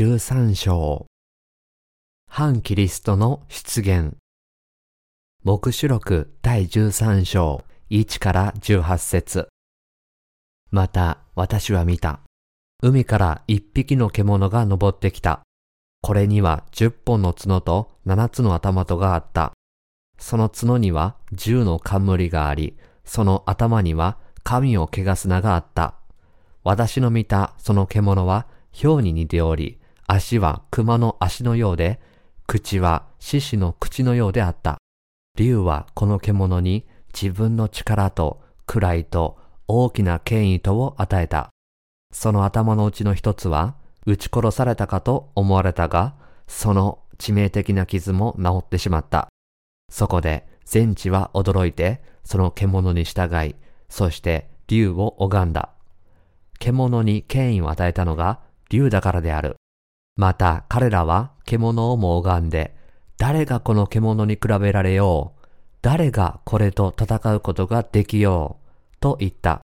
13章反キリストの出現目視録第13章1から18節また私は見た。海から一匹の獣が登ってきた。これには十本の角と七つの頭とがあった。その角には十の冠があり、その頭には神を汚す名があった。私の見たその獣は豹に似ており、足は熊の足のようで、口は獅子の口のようであった。竜はこの獣に自分の力と位と大きな権威とを与えた。その頭のうちの一つは、撃ち殺されたかと思われたが、その致命的な傷も治ってしまった。そこで全地は驚いて、その獣に従い、そして竜を拝んだ。獣に権威を与えたのが竜だからである。また彼らは獣をも拝んで、誰がこの獣に比べられよう誰がこれと戦うことができようと言った。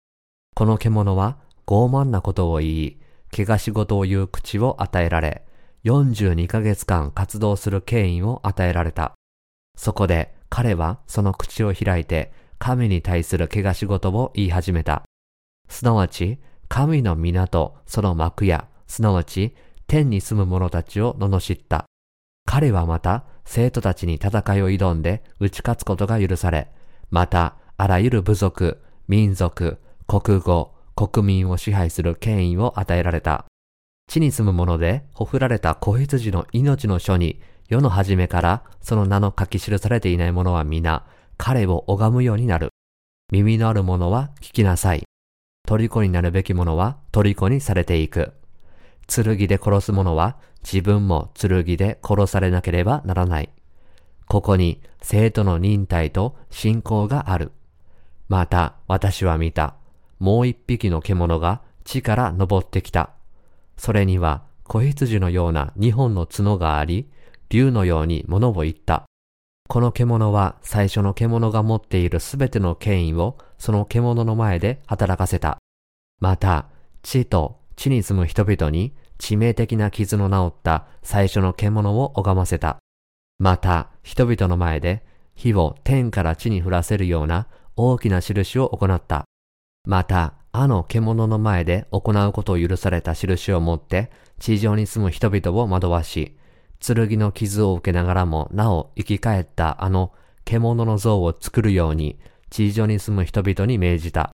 この獣は傲慢なことを言い、怪我仕事を言う口を与えられ、42ヶ月間活動する権威を与えられた。そこで彼はその口を開いて神に対する怪我仕事を言い始めた。すなわち、神の港、その幕屋、すなわち、天に住む者たちを罵った。彼はまた、生徒たちに戦いを挑んで打ち勝つことが許され、また、あらゆる部族、民族、国語、国民を支配する権威を与えられた。地に住む者で、ほふられた子羊の命の書に、世の初めからその名の書き記されていない者は皆、彼を拝むようになる。耳のある者は聞きなさい。虜になるべき者は虜にされていく。剣で殺す者は自分も剣で殺されなければならない。ここに生徒の忍耐と信仰がある。また私は見た。もう一匹の獣が地から登ってきた。それには子羊のような二本の角があり、竜のように物を言った。この獣は最初の獣が持っているすべての権威をその獣の前で働かせた。また、地と地に住む人々に致命的な傷の治った最初の獣を拝ませた。また、人々の前で火を天から地に降らせるような大きな印を行った。また、あの獣の前で行うことを許された印を持って地上に住む人々を惑わし、剣の傷を受けながらもなお生き返ったあの獣の像を作るように地上に住む人々に命じた。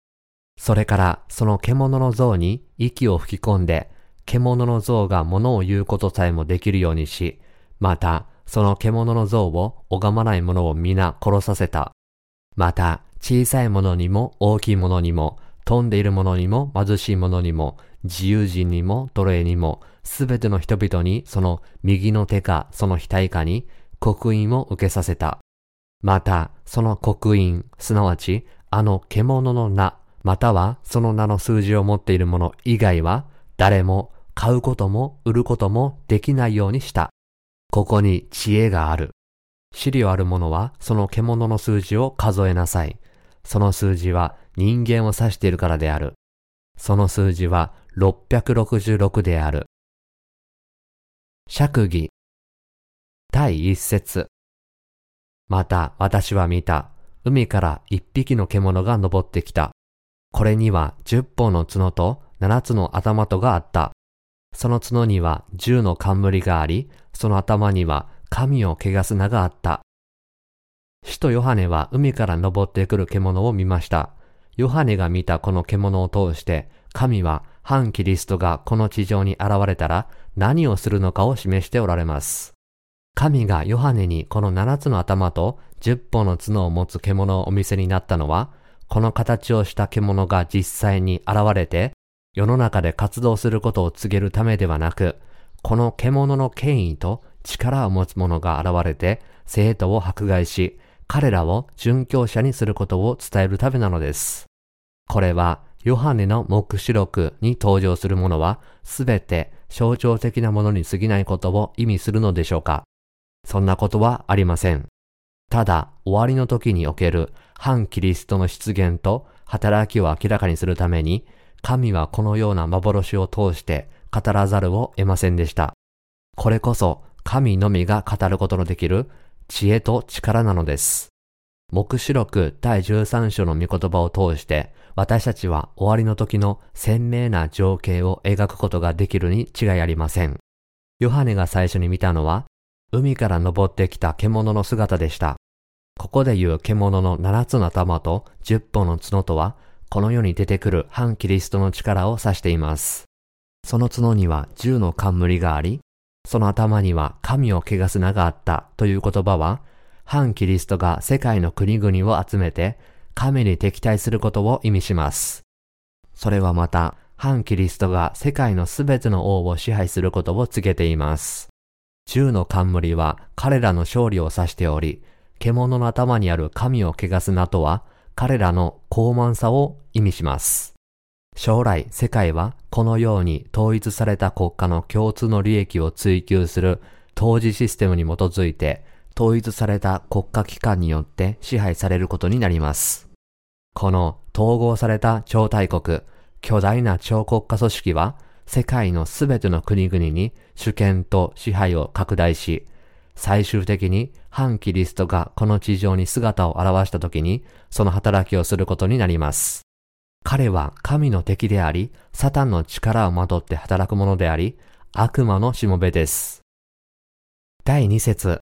それからその獣の像に息を吹き込んで獣の像が物を言うことさえもできるようにし、また、その獣の像を拝まない者を皆殺させた。また、小さい者にも大きい者にも、飛んでいる者にも貧しい者にも、自由人にも奴隷にも、すべての人々にその右の手かその額かに刻印を受けさせた。また、その刻印、すなわち、あの獣の名、またはその名の数字を持っている者以外は、誰も買うことも売ることもできないようにした。ここに知恵がある。資料ある者はその獣の数字を数えなさい。その数字は人間を指しているからである。その数字は666である。釈義第一節また私は見た。海から一匹の獣が登ってきた。これには十本の角と七つの頭とがあった。その角には十の冠があり、その頭には神を汚す名があった。使徒ヨハネは海から登ってくる獣を見ました。ヨハネが見たこの獣を通して、神は反キリストがこの地上に現れたら何をするのかを示しておられます。神がヨハネにこの七つの頭と十本の角を持つ獣をお見せになったのは、この形をした獣が実際に現れて、世の中で活動することを告げるためではなく、この獣の権威と力を持つ者が現れて、生徒を迫害し、彼らを殉教者にすることを伝えるためなのです。これは、ヨハネの目視録に登場するものは、すべて象徴的なものに過ぎないことを意味するのでしょうかそんなことはありません。ただ、終わりの時における反キリストの出現と働きを明らかにするために、神はこのような幻を通して語らざるを得ませんでした。これこそ神のみが語ることのできる知恵と力なのです。目視録第13章の御言葉を通して私たちは終わりの時の鮮明な情景を描くことができるに違いありません。ヨハネが最初に見たのは海から登ってきた獣の姿でした。ここで言う獣の7つの頭と10本の角とはこの世に出てくる反キリストの力を指しています。その角には10の冠があり、その頭には神を汚す名があったという言葉は、反キリストが世界の国々を集めて神に敵対することを意味します。それはまた、反キリストが世界のすべての王を支配することを告げています。銃の冠は彼らの勝利を指しており、獣の頭にある神を汚す名とは、彼らの高慢さを意味します。将来世界はこのように統一された国家の共通の利益を追求する当時システムに基づいて統一された国家機関によって支配されることになります。この統合された超大国、巨大な超国家組織は世界のすべての国々に主権と支配を拡大し、最終的に反キリストがこの地上に姿を現した時にその働きをすることになります。彼は神の敵であり、サタンの力をまとって働く者であり、悪魔のしもべです。第2節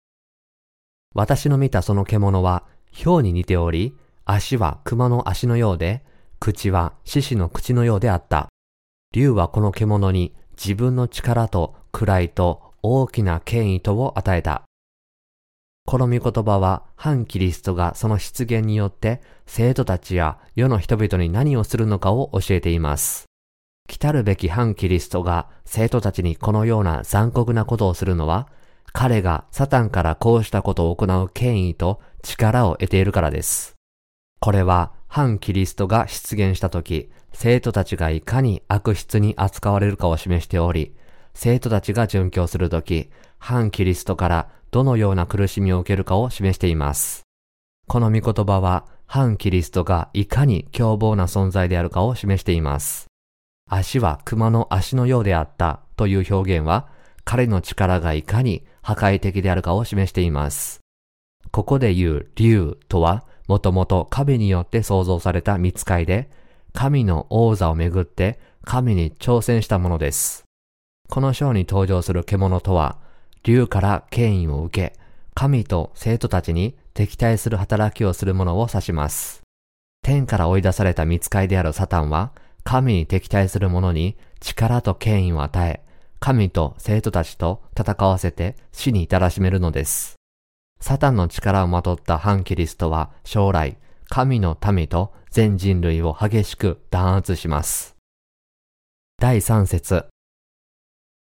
私の見たその獣は、豹に似ており、足は熊の足のようで、口は獅子の口のようであった。竜はこの獣に自分の力と位と大きな権威とを与えた。この御言葉は反キリストがその出現によって生徒たちや世の人々に何をするのかを教えています。来たるべき反キリストが生徒たちにこのような残酷なことをするのは彼がサタンからこうしたことを行う権威と力を得ているからです。これは反キリストが出現した時、生徒たちがいかに悪質に扱われるかを示しており、生徒たちが殉教する時、反キリストからどのような苦しみを受けるかを示しています。この御言葉は反キリストがいかに凶暴な存在であるかを示しています。足は熊の足のようであったという表現は彼の力がいかに破壊的であるかを示しています。ここで言う竜とは、もともと神によって創造された見つかいで、神の王座をめぐって神に挑戦したものです。この章に登場する獣とは、竜から権威を受け、神と生徒たちに敵対する働きをする者を指します。天から追い出された見つかいであるサタンは、神に敵対する者に力と権威を与え、神と生徒たちと戦わせて死に至らしめるのです。サタンの力をまとった反キリストは将来、神の民と全人類を激しく弾圧します。第3節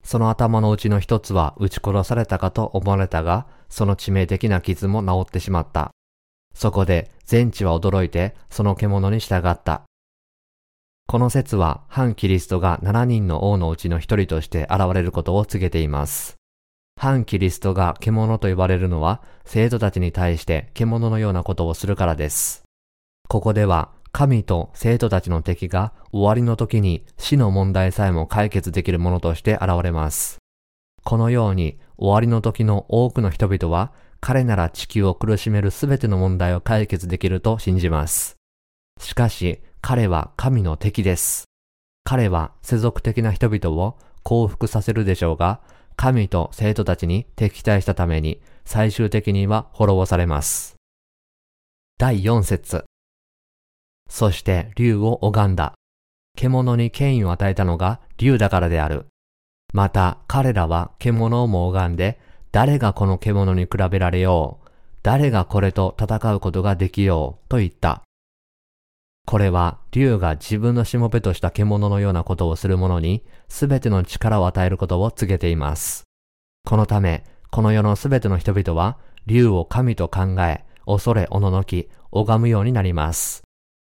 その頭のうちの一つは撃ち殺されたかと思われたが、その致命的な傷も治ってしまった。そこで全地は驚いてその獣に従った。この説は反キリストが7人の王のうちの一人として現れることを告げています。反キリストが獣と呼ばれるのは生徒たちに対して獣のようなことをするからです。ここでは神と生徒たちの敵が終わりの時に死の問題さえも解決できるものとして現れます。このように終わりの時の多くの人々は彼なら地球を苦しめるすべての問題を解決できると信じます。しかし、彼は神の敵です。彼は世俗的な人々を幸福させるでしょうが、神と生徒たちに敵対したために最終的には滅ぼされます。第4節そして竜を拝んだ。獣に権威を与えたのが竜だからである。また彼らは獣をも拝んで、誰がこの獣に比べられよう。誰がこれと戦うことができようと言った。これは、竜が自分のしもべとした獣のようなことをする者に、すべての力を与えることを告げています。このため、この世のすべての人々は、竜を神と考え、恐れおののき、拝むようになります。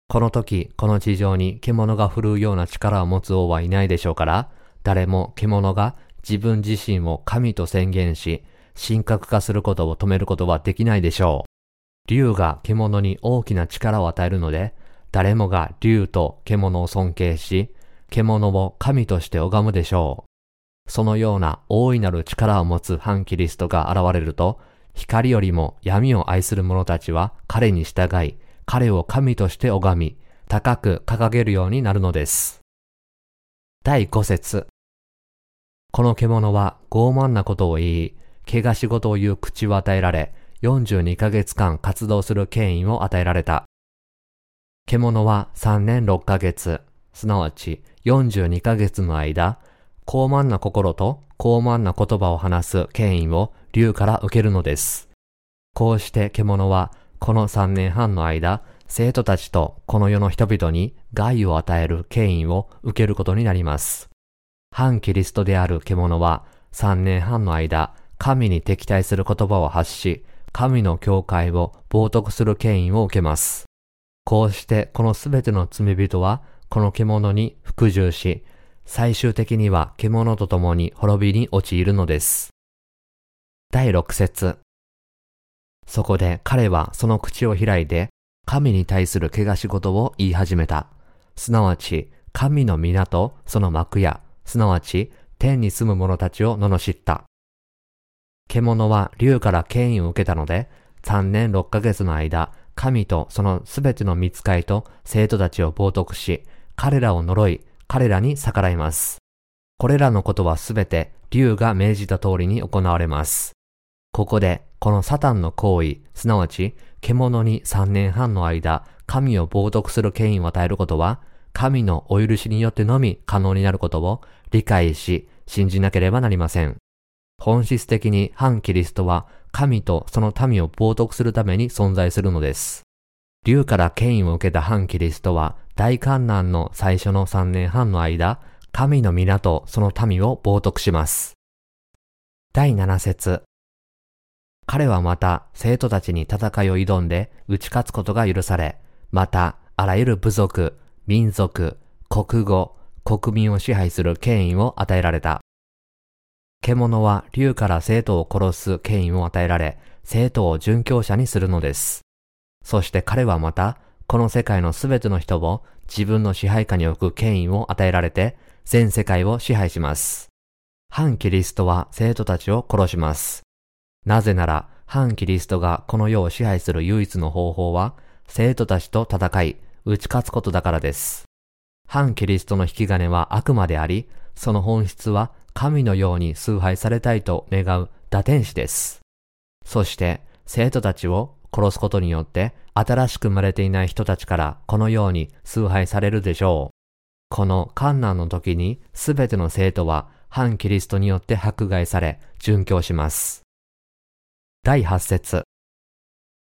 この時、この地上に獣が振るうような力を持つ王はいないでしょうから、誰も獣が自分自身を神と宣言し、神格化することを止めることはできないでしょう。竜が獣に大きな力を与えるので、誰もが竜と獣を尊敬し、獣を神として拝むでしょう。そのような大いなる力を持つ反キリストが現れると、光よりも闇を愛する者たちは彼に従い、彼を神として拝み、高く掲げるようになるのです。第5節この獣は傲慢なことを言い、怪我仕事を言う口を与えられ、42ヶ月間活動する権威を与えられた。獣は3年6ヶ月、すなわち42ヶ月の間、高慢な心と高慢な言葉を話す権威を竜から受けるのです。こうして獣はこの3年半の間、生徒たちとこの世の人々に害を与える権威を受けることになります。反キリストである獣は3年半の間、神に敵対する言葉を発し、神の教会を冒涜する権威を受けます。こうしてこのすべての罪人はこの獣に服従し、最終的には獣と共に滅びに陥るのです。第6節そこで彼はその口を開いて、神に対する怪し事を言い始めた。すなわち、神の皆とその幕や、すなわち、天に住む者たちを罵った。獣は竜から権威を受けたので、3年6ヶ月の間、神とそのすべての見つかいと生徒たちを冒涜し、彼らを呪い、彼らに逆らいます。これらのことはすべて竜が命じた通りに行われます。ここで、このサタンの行為、すなわち、獣に3年半の間、神を冒涜する権威を与えることは、神のお許しによってのみ可能になることを理解し、信じなければなりません。本質的に反キリストは神とその民を冒涜するために存在するのです。竜から権威を受けた反キリストは大観難の最初の3年半の間、神の皆とその民を冒涜します。第7節彼はまた生徒たちに戦いを挑んで打ち勝つことが許され、またあらゆる部族、民族、国語、国民を支配する権威を与えられた。獣は竜から生徒を殺す権威を与えられ、生徒を殉教者にするのです。そして彼はまた、この世界のすべての人を自分の支配下に置く権威を与えられて、全世界を支配します。反キリストは生徒たちを殺します。なぜなら、反キリストがこの世を支配する唯一の方法は、生徒たちと戦い、打ち勝つことだからです。反キリストの引き金は悪魔であり、その本質は神のように崇拝されたいと願う打天使です。そして生徒たちを殺すことによって新しく生まれていない人たちからこのように崇拝されるでしょう。この観難の時にすべての生徒は反キリストによって迫害され殉教します。第8節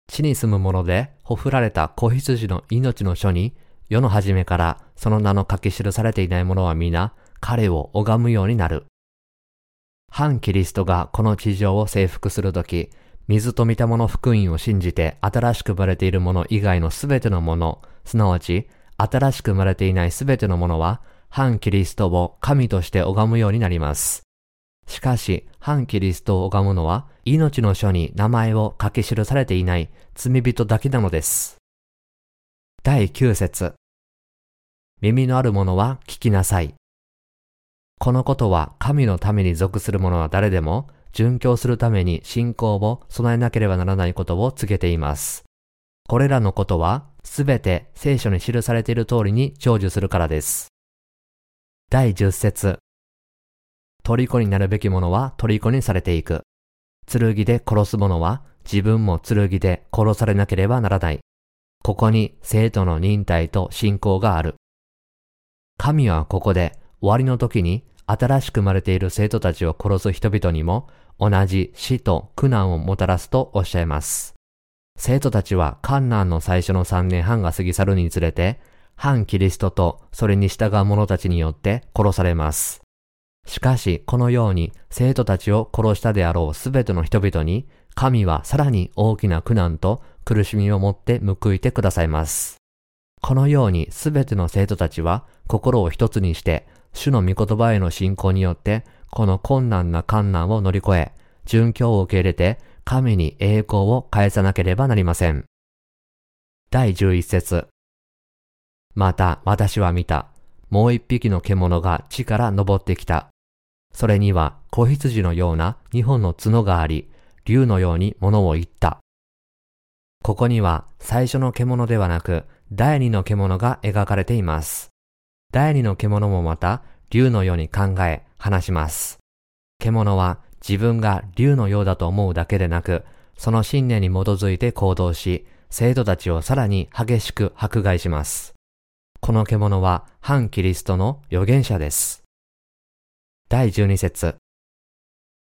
地に住む者でほふられた子羊の命の書に世の初めからその名の書き記されていない者は皆彼を拝むようになる。反キリストがこの地上を征服するとき、水と見たもの福音を信じて新しく生まれているもの以外のすべてのもの、すなわち新しく生まれていないすべてのものは、反キリストを神として拝むようになります。しかし、反キリストを拝むのは、命の書に名前を書き記されていない罪人だけなのです。第9節耳のある者は聞きなさい。このことは神のために属する者は誰でも、殉教するために信仰を備えなければならないことを告げています。これらのことは、すべて聖書に記されている通りに成就するからです。第10節虜になるべき者は虜にされていく。剣で殺す者は自分も剣で殺されなければならない。ここに生徒の忍耐と信仰がある。神はここで終わりの時に新しく生まれている生徒たちを殺す人々にも同じ死と苦難をもたらすとおっしゃいます。生徒たちは観難の最初の3年半が過ぎ去るにつれて、反キリストとそれに従う者たちによって殺されます。しかし、このように生徒たちを殺したであろうすべての人々に、神はさらに大きな苦難と苦しみをもって報いてくださいます。このようにすべての生徒たちは心を一つにして主の御言葉への信仰によって、この困難な困難を乗り越え、殉教を受け入れて、神に栄光を返さなければなりません。第11節また私は見た。もう一匹の獣が地から登ってきた。それには子羊のような2本の角があり、竜のように物を言った。ここには最初の獣ではなく、第二の獣が描かれています。第二の獣もまた、竜のように考え、話します。獣は自分が竜のようだと思うだけでなく、その信念に基づいて行動し、生徒たちをさらに激しく迫害します。この獣は反キリストの預言者です。第12節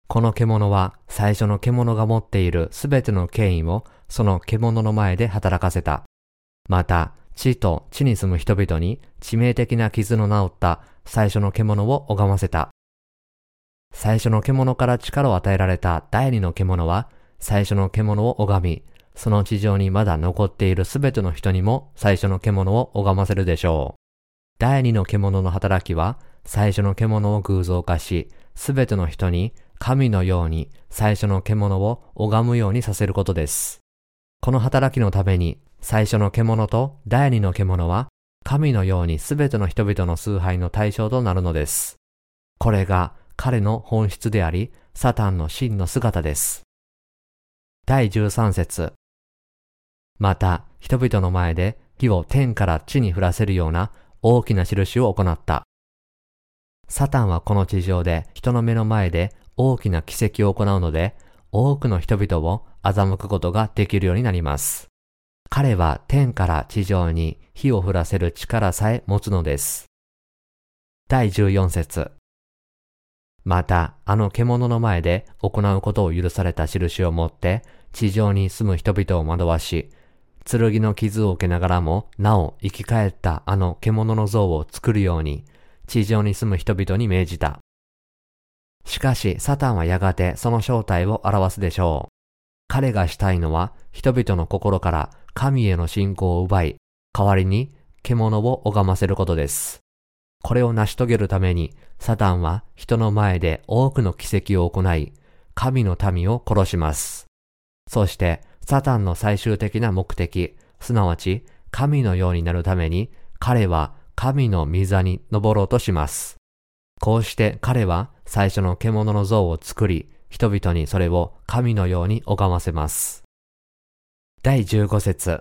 この獣は最初の獣が持っているすべての権威をその獣の前で働かせた。また、地と地に住む人々に致命的な傷の治った最初の獣を拝ませた。最初の獣から力を与えられた第二の獣は最初の獣を拝み、その地上にまだ残っているすべての人にも最初の獣を拝ませるでしょう。第二の獣の働きは、最初の獣を偶像化し、すべての人に神のように最初の獣を拝むようにさせることです。この働きのために、最初の獣と第二の獣は、神のようにすべての人々の崇拝の対象となるのです。これが彼の本質であり、サタンの真の姿です。第13節また、人々の前で火を天から地に降らせるような大きな印を行った。サタンはこの地上で人の目の前で大きな奇跡を行うので、多くの人々を欺くことができるようになります。彼は天から地上に火を降らせる力さえ持つのです。第14節また、あの獣の前で行うことを許された印を持って、地上に住む人々を惑わし、剣の傷を受けながらも、なお生き返ったあの獣の像を作るように、地上に住む人々に命じた。しかし、サタンはやがてその正体を表すでしょう。彼がしたいのは、人々の心から神への信仰を奪い、代わりに獣を拝ませることです。これを成し遂げるために、サタンは人の前で多くの奇跡を行い、神の民を殺します。そして、サタンの最終的な目的、すなわち神のようになるために、彼は神の御座に登ろうとします。こうして彼は最初の獣の像を作り、人々にそれを神のように拝ませます。第15節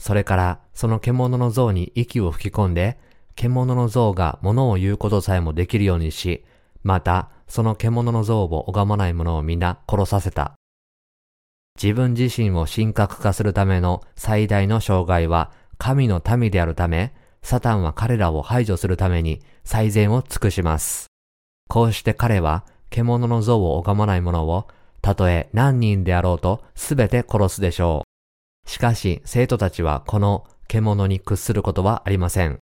それからその獣の像に息を吹き込んで、獣の像が物を言うことさえもできるようにし、またその獣の像を拝まない者を皆殺させた。自分自身を神格化するための最大の障害は神の民であるため、サタンは彼らを排除するために最善を尽くします。こうして彼は獣の像を拝まない者を、たとえ何人であろうとすべて殺すでしょう。しかし生徒たちはこの獣に屈することはありません。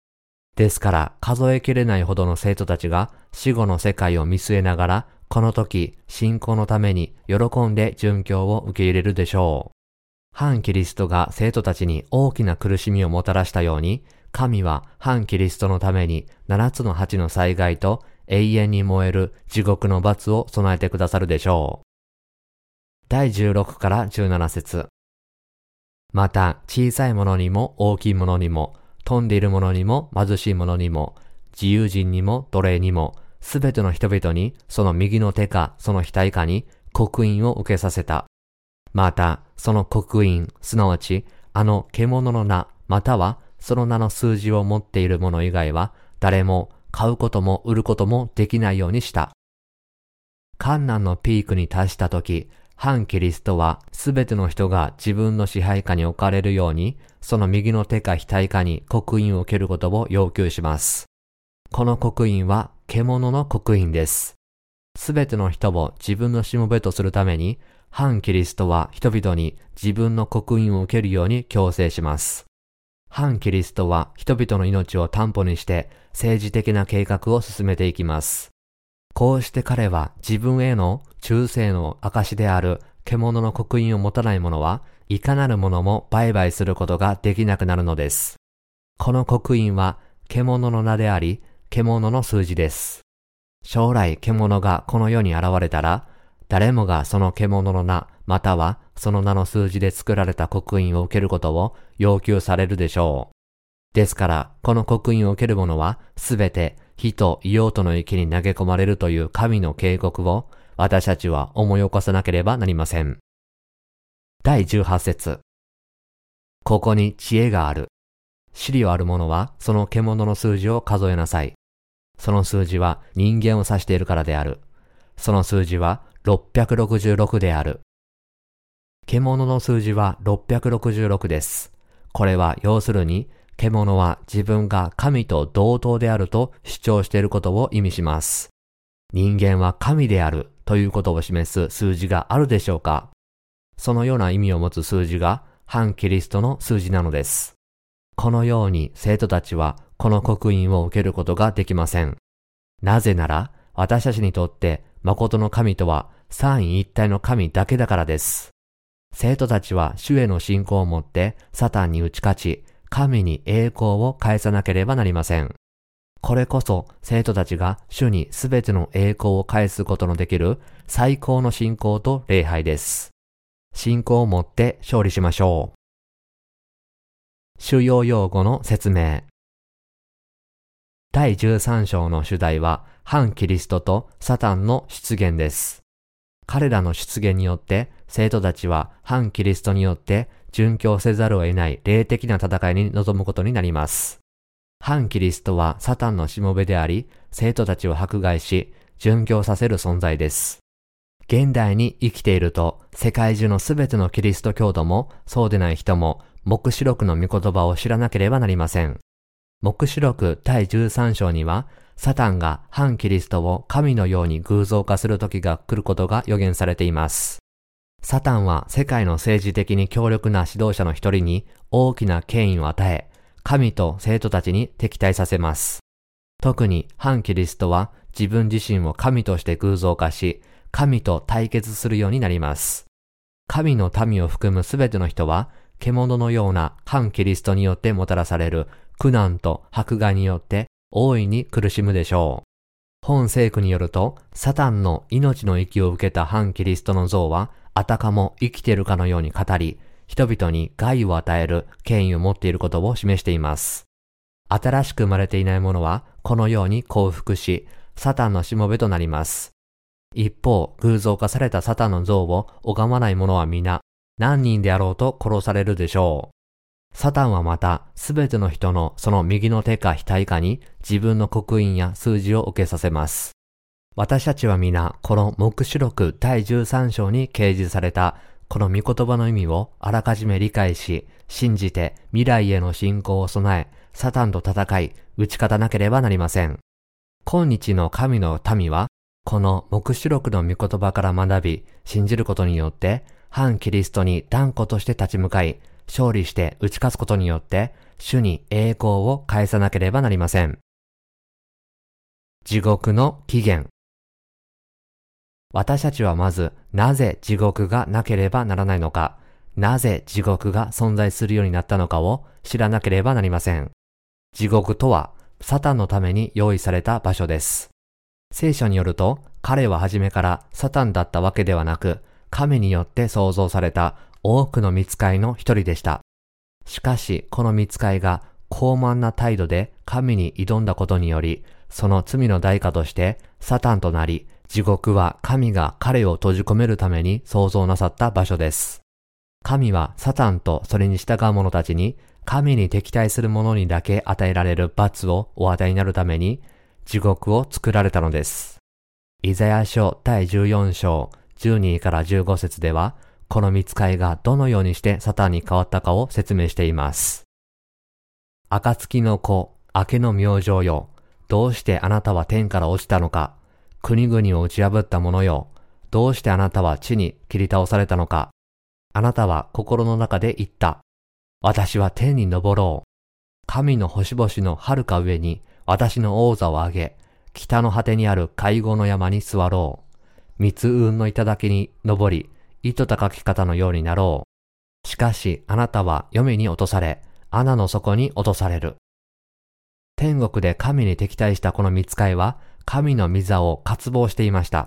ですから数えきれないほどの生徒たちが死後の世界を見据えながら、この時信仰のために喜んで殉教を受け入れるでしょう。反キリストが生徒たちに大きな苦しみをもたらしたように、神は反キリストのために七つの八の災害と永遠に燃える地獄の罰を備えてくださるでしょう。第16から17節また小さいものにも大きいものにも飛んでいる者にも貧しい者にも、自由人にも奴隷にも、すべての人々にその右の手かその額かに刻印を受けさせた。また、その刻印、すなわち、あの獣の名、またはその名の数字を持っている者以外は、誰も買うことも売ることもできないようにした。観難のピークに達した時、反キリストはすべての人が自分の支配下に置かれるように、その右の手か額かに刻印を受けることを要求します。この刻印は獣の刻印です。すべての人を自分のしもべとするために、反キリストは人々に自分の刻印を受けるように強制します。反キリストは人々の命を担保にして政治的な計画を進めていきます。こうして彼は自分への忠誠の証である獣の刻印を持たない者はいかなる者も売買することができなくなるのです。この刻印は獣の名であり、獣の数字です。将来獣がこの世に現れたら、誰もがその獣の名、またはその名の数字で作られた刻印を受けることを要求されるでしょう。ですから、この刻印を受ける者はすべて火と硫黄との池に投げ込まれるという神の警告を私たちは思い起こさなければなりません。第18節ここに知恵がある。資料ある者はその獣の数字を数えなさい。その数字は人間を指しているからである。その数字は666である。獣の数字は666です。これは要するに、獣は自分が神と同等であると主張していることを意味します。人間は神であるということを示す数字があるでしょうか？そのような意味を持つ数字が反キリストの数字なのです。このように生徒たちはこの刻印を受けることができません。なぜなら私たちにとって誠の神とは三位一体の神だけだからです。生徒たちは主への信仰を持ってサタンに打ち勝ち、神に栄光を返さなければなりません。これこそ生徒たちが主にすべての栄光を返すことのできる最高の信仰と礼拝です。信仰を持って勝利しましょう。主要用語の説明。第13章の主題は反キリストとサタンの出現です。彼らの出現によって生徒たちは反キリストによって殉教せざるを得ない霊的な戦いに臨むことになります。反キリストはサタンのしもべであり、生徒たちを迫害し、殉教させる存在です。現代に生きていると、世界中のすべてのキリスト教徒も、そうでない人も、目視録の御言葉を知らなければなりません。目視録第13章には、サタンが反キリストを神のように偶像化する時が来ることが予言されています。サタンは世界の政治的に強力な指導者の一人に大きな権威を与え、神と生徒たちに敵対させます。特に反キリストは自分自身を神として偶像化し、神と対決するようになります。神の民を含むすべての人は、獣のような反キリストによってもたらされる苦難と迫害によって大いに苦しむでしょう。本聖句によると、サタンの命の息を受けた反キリストの像は、あたかも生きているかのように語り、人々に害を与える権威を持っていることを示しています。新しく生まれていない者はこのように降伏し、サタンのしもべとなります。一方、偶像化されたサタンの像を拝まない者は皆、何人であろうと殺されるでしょう。サタンはまた、すべての人のその右の手か額かに自分の刻印や数字を受けさせます。私たちは皆、この目視録第13章に掲示されたこの御言葉の意味をあらかじめ理解し、信じて未来への信仰を備え、サタンと戦い、打ち勝たなければなりません。今日の神の民は、この目視録の御言葉から学び、信じることによって、反キリストに断固として立ち向かい、勝利して打ち勝つことによって、主に栄光を返さなければなりません。地獄の起源。私たちはまず、なぜ地獄がなければならないのか、なぜ地獄が存在するようになったのかを知らなければなりません。地獄とは、サタンのために用意された場所です。聖書によると、彼は初めからサタンだったわけではなく、神によって創造された多くの見つかいの一人でした。しかし、この見つかいが高慢な態度で神に挑んだことにより、その罪の代価としてサタンとなり、地獄は神が彼を閉じ込めるために創造なさった場所です。神はサタンとそれに従う者たちに神に敵対する者にだけ与えられる罰をお与えになるために地獄を作られたのです。イザヤ書第14章12から15節ではこの見つかいがどのようにしてサタンに変わったかを説明しています。暁の子、明けの明星よ、どうしてあなたは天から落ちたのか、国々を打ち破った者よ。どうしてあなたは地に切り倒されたのか。あなたは心の中で言った。私は天に登ろう。神の星々の遥か上に私の王座を上げ、北の果てにある海郷の山に座ろう。三つ運の頂に登り、糸高き方のようになろう。しかしあなたは読みに落とされ、穴の底に落とされる。天国で神に敵対したこの見つかいは、神の御座を渇望していました。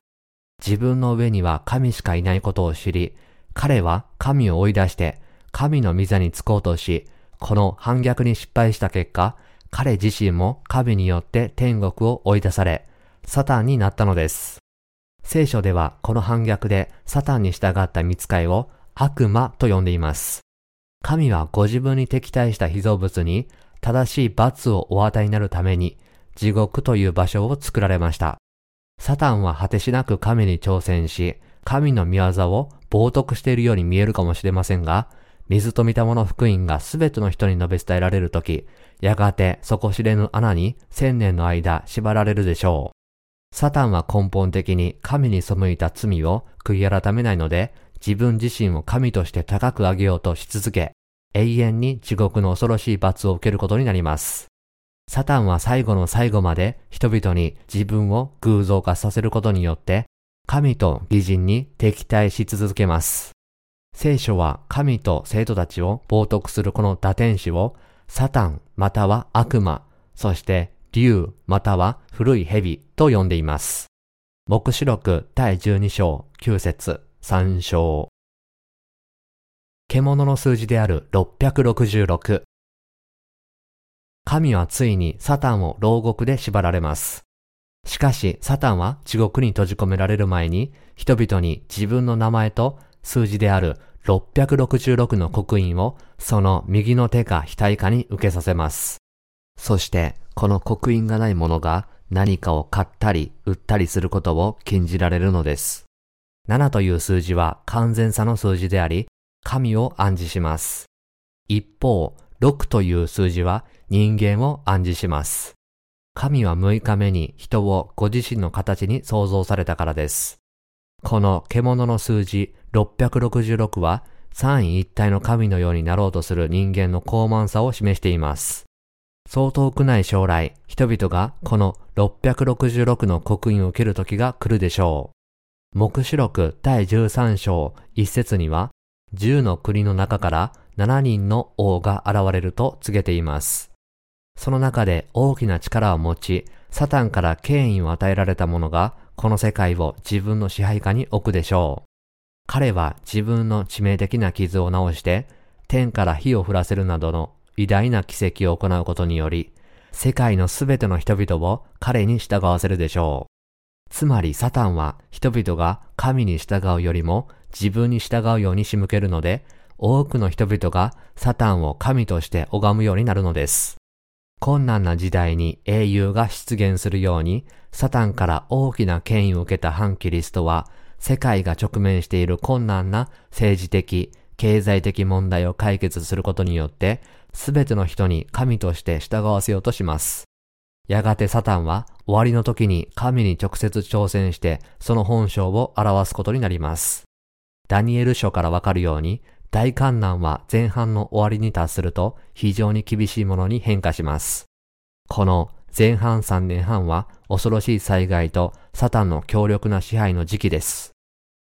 自分の上には神しかいないことを知り、彼は神を追い出して神の御座につこうとし、この反逆に失敗した結果、彼自身も神によって天国を追い出され、サタンになったのです。聖書ではこの反逆でサタンに従った見つかいを悪魔と呼んでいます。神はご自分に敵対した被造物に正しい罰をお与えになるために地獄という場所を作られました。サタンは果てしなく神に挑戦し、神の御業を冒涜しているように見えるかもしれませんが、水と見たもの福音がすべての人に述べ伝えられるとき、やがて底知れぬ穴に千年の間縛られるでしょう。サタンは根本的に神に背いた罪を悔い改めないので、自分自身を神として高く上げようとし続け、永遠に地獄の恐ろしい罰を受けることになります。サタンは最後の最後まで人々に自分を偶像化させることによって、神と義人に敵対し続けます。聖書は神と生徒たちを冒涜するこの打天使を、サタンまたは悪魔、そして竜または古い蛇と呼んでいます。目視録第12章9節3章。獣の数字である666。神はついにサタンを牢獄で縛られます。しかし、サタンは地獄に閉じ込められる前に、人々に自分の名前と数字である666の刻印をその右の手か額かに受けさせます。そして、この刻印がない者が何かを買ったり売ったりすることを禁じられるのです。7という数字は完全さの数字であり、神を暗示します。一方、6という数字は人間を暗示します。神は6日目に人をご自身の形に創造されたからです。この獣の数字666は三位一体の神のようになろうとする人間の高慢さを示しています。そう遠くない将来、人々がこの666の刻印を受ける時が来るでしょう。目視録第13章一節には、10の国の中から7人の王が現れると告げています。その中で大きな力を持ち、サタンから権威を与えられた者が、この世界を自分の支配下に置くでしょう。彼は自分の致命的な傷を治して、天から火を降らせるなどの偉大な奇跡を行うことにより、世界のすべての人々を彼に従わせるでしょう。つまりサタンは人々が神に従うよりも自分に従うように仕向けるので、多くの人々がサタンを神として拝むようになるのです。困難な時代に英雄が出現するように、サタンから大きな権威を受けた反キリストは、世界が直面している困難な政治的、経済的問題を解決することによって、すべての人に神として従わせようとします。やがてサタンは終わりの時に神に直接挑戦してその本性を表すことになります。ダニエル書からわかるように大観難は前半の終わりに達すると非常に厳しいものに変化します。この前半3年半は恐ろしい災害とサタンの強力な支配の時期です。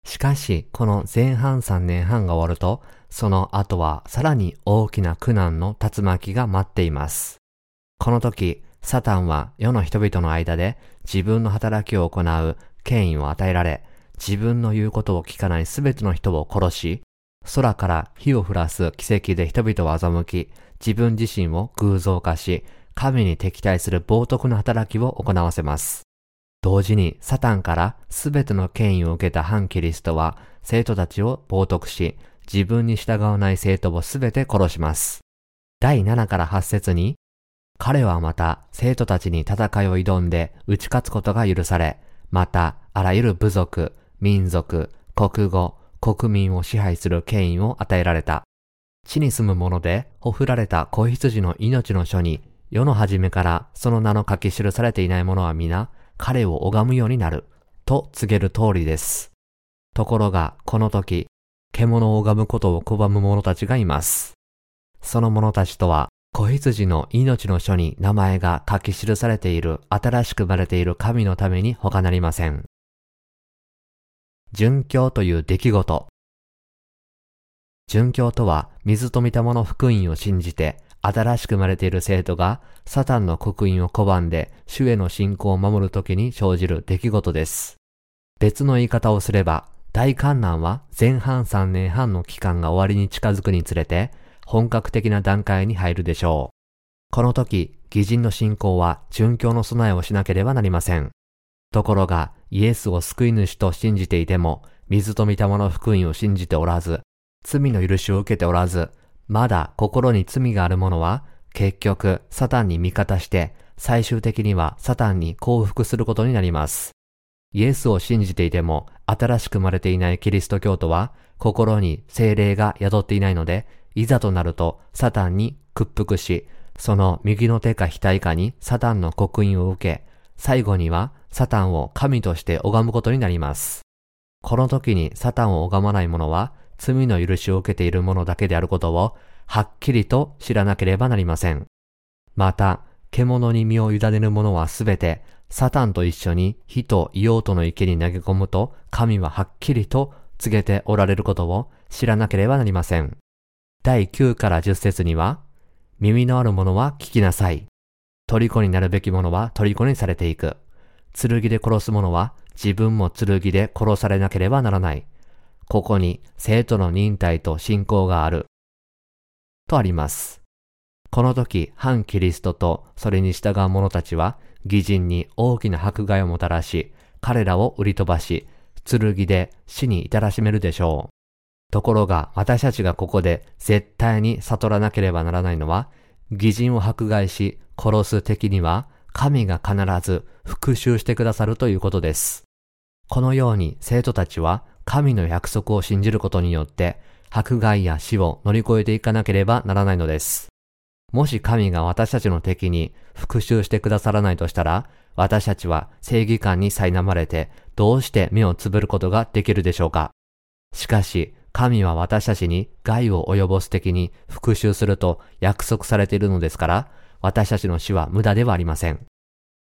しかし、この前半3年半が終わると、その後はさらに大きな苦難の竜巻が待っています。この時、サタンは世の人々の間で自分の働きを行う権威を与えられ、自分の言うことを聞かないすべての人を殺し、空から火を降らす奇跡で人々を欺き、自分自身を偶像化し、神に敵対する冒涜の働きを行わせます。同時にサタンからすべての権威を受けた反キリストは生徒たちを冒涜し、自分に従わない生徒をすべて殺します。第7から8節に、彼はまた生徒たちに戦いを挑んで打ち勝つことが許され、またあらゆる部族、民族、国語、国民を支配する権威を与えられた。地に住む者で、ほふられた子羊の命の書に、世の初めからその名の書き記されていない者は皆、彼を拝むようになる、と告げる通りです。ところが、この時、獣を拝むことを拒む者たちがいます。その者たちとは、子羊の命の書に名前が書き記されている新しく生まれている神のために他なりません。殉教という出来事。殉教とは、水と見たもの福音を信じて、新しく生まれている生徒が、サタンの刻印を拒んで、主への信仰を守るときに生じる出来事です。別の言い方をすれば、大観難は前半3年半の期間が終わりに近づくにつれて、本格的な段階に入るでしょう。この時、偽人の信仰は殉教の備えをしなければなりません。ところが、イエスを救い主と信じていても、水と御霊の福音を信じておらず、罪の許しを受けておらず、まだ心に罪がある者は、結局、サタンに味方して、最終的にはサタンに降伏することになります。イエスを信じていても、新しく生まれていないキリスト教徒は、心に精霊が宿っていないので、いざとなるとサタンに屈服し、その右の手か額かにサタンの刻印を受け、最後にはサタンを神として拝むことになります。この時にサタンを拝まない者は、罪の許しを受けている者だけであることを、はっきりと知らなければなりません。また、獣に身を委ねる者はすべて、サタンと一緒に火と硫黄との池に投げ込むと、神ははっきりと告げておられることを知らなければなりません。第9から10節には、耳のある者は聞きなさい。虜になるべき者は虜にされていく。剣で殺す者は自分も剣で殺されなければならない。ここに生徒の忍耐と信仰がある。とあります。この時、反キリストとそれに従う者たちは、義人に大きな迫害をもたらし、彼らを売り飛ばし、剣で死に至らしめるでしょう。ところが私たちがここで絶対に悟らなければならないのは、義人を迫害し殺す敵には神が必ず復讐してくださるということです。このように生徒たちは神の約束を信じることによって迫害や死を乗り越えていかなければならないのです。もし神が私たちの敵に復讐してくださらないとしたら、私たちは正義感に苛まれてどうして目をつぶることができるでしょうかしかし、神は私たちに害を及ぼす敵に復讐すると約束されているのですから、私たちの死は無駄ではありません。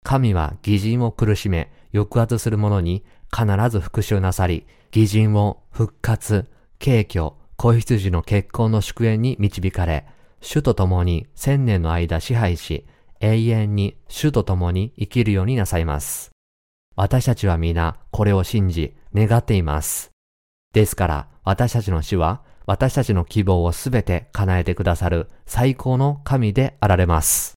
神は義人を苦しめ、抑圧する者に必ず復讐なさり、義人を復活、敬虚、子羊の結婚の祝宴に導かれ、主と共に千年の間支配し、永遠に主と共に生きるようになさいます。私たちは皆これを信じ、願っています。ですから私たちの死は私たちの希望をすべて叶えてくださる最高の神であられます。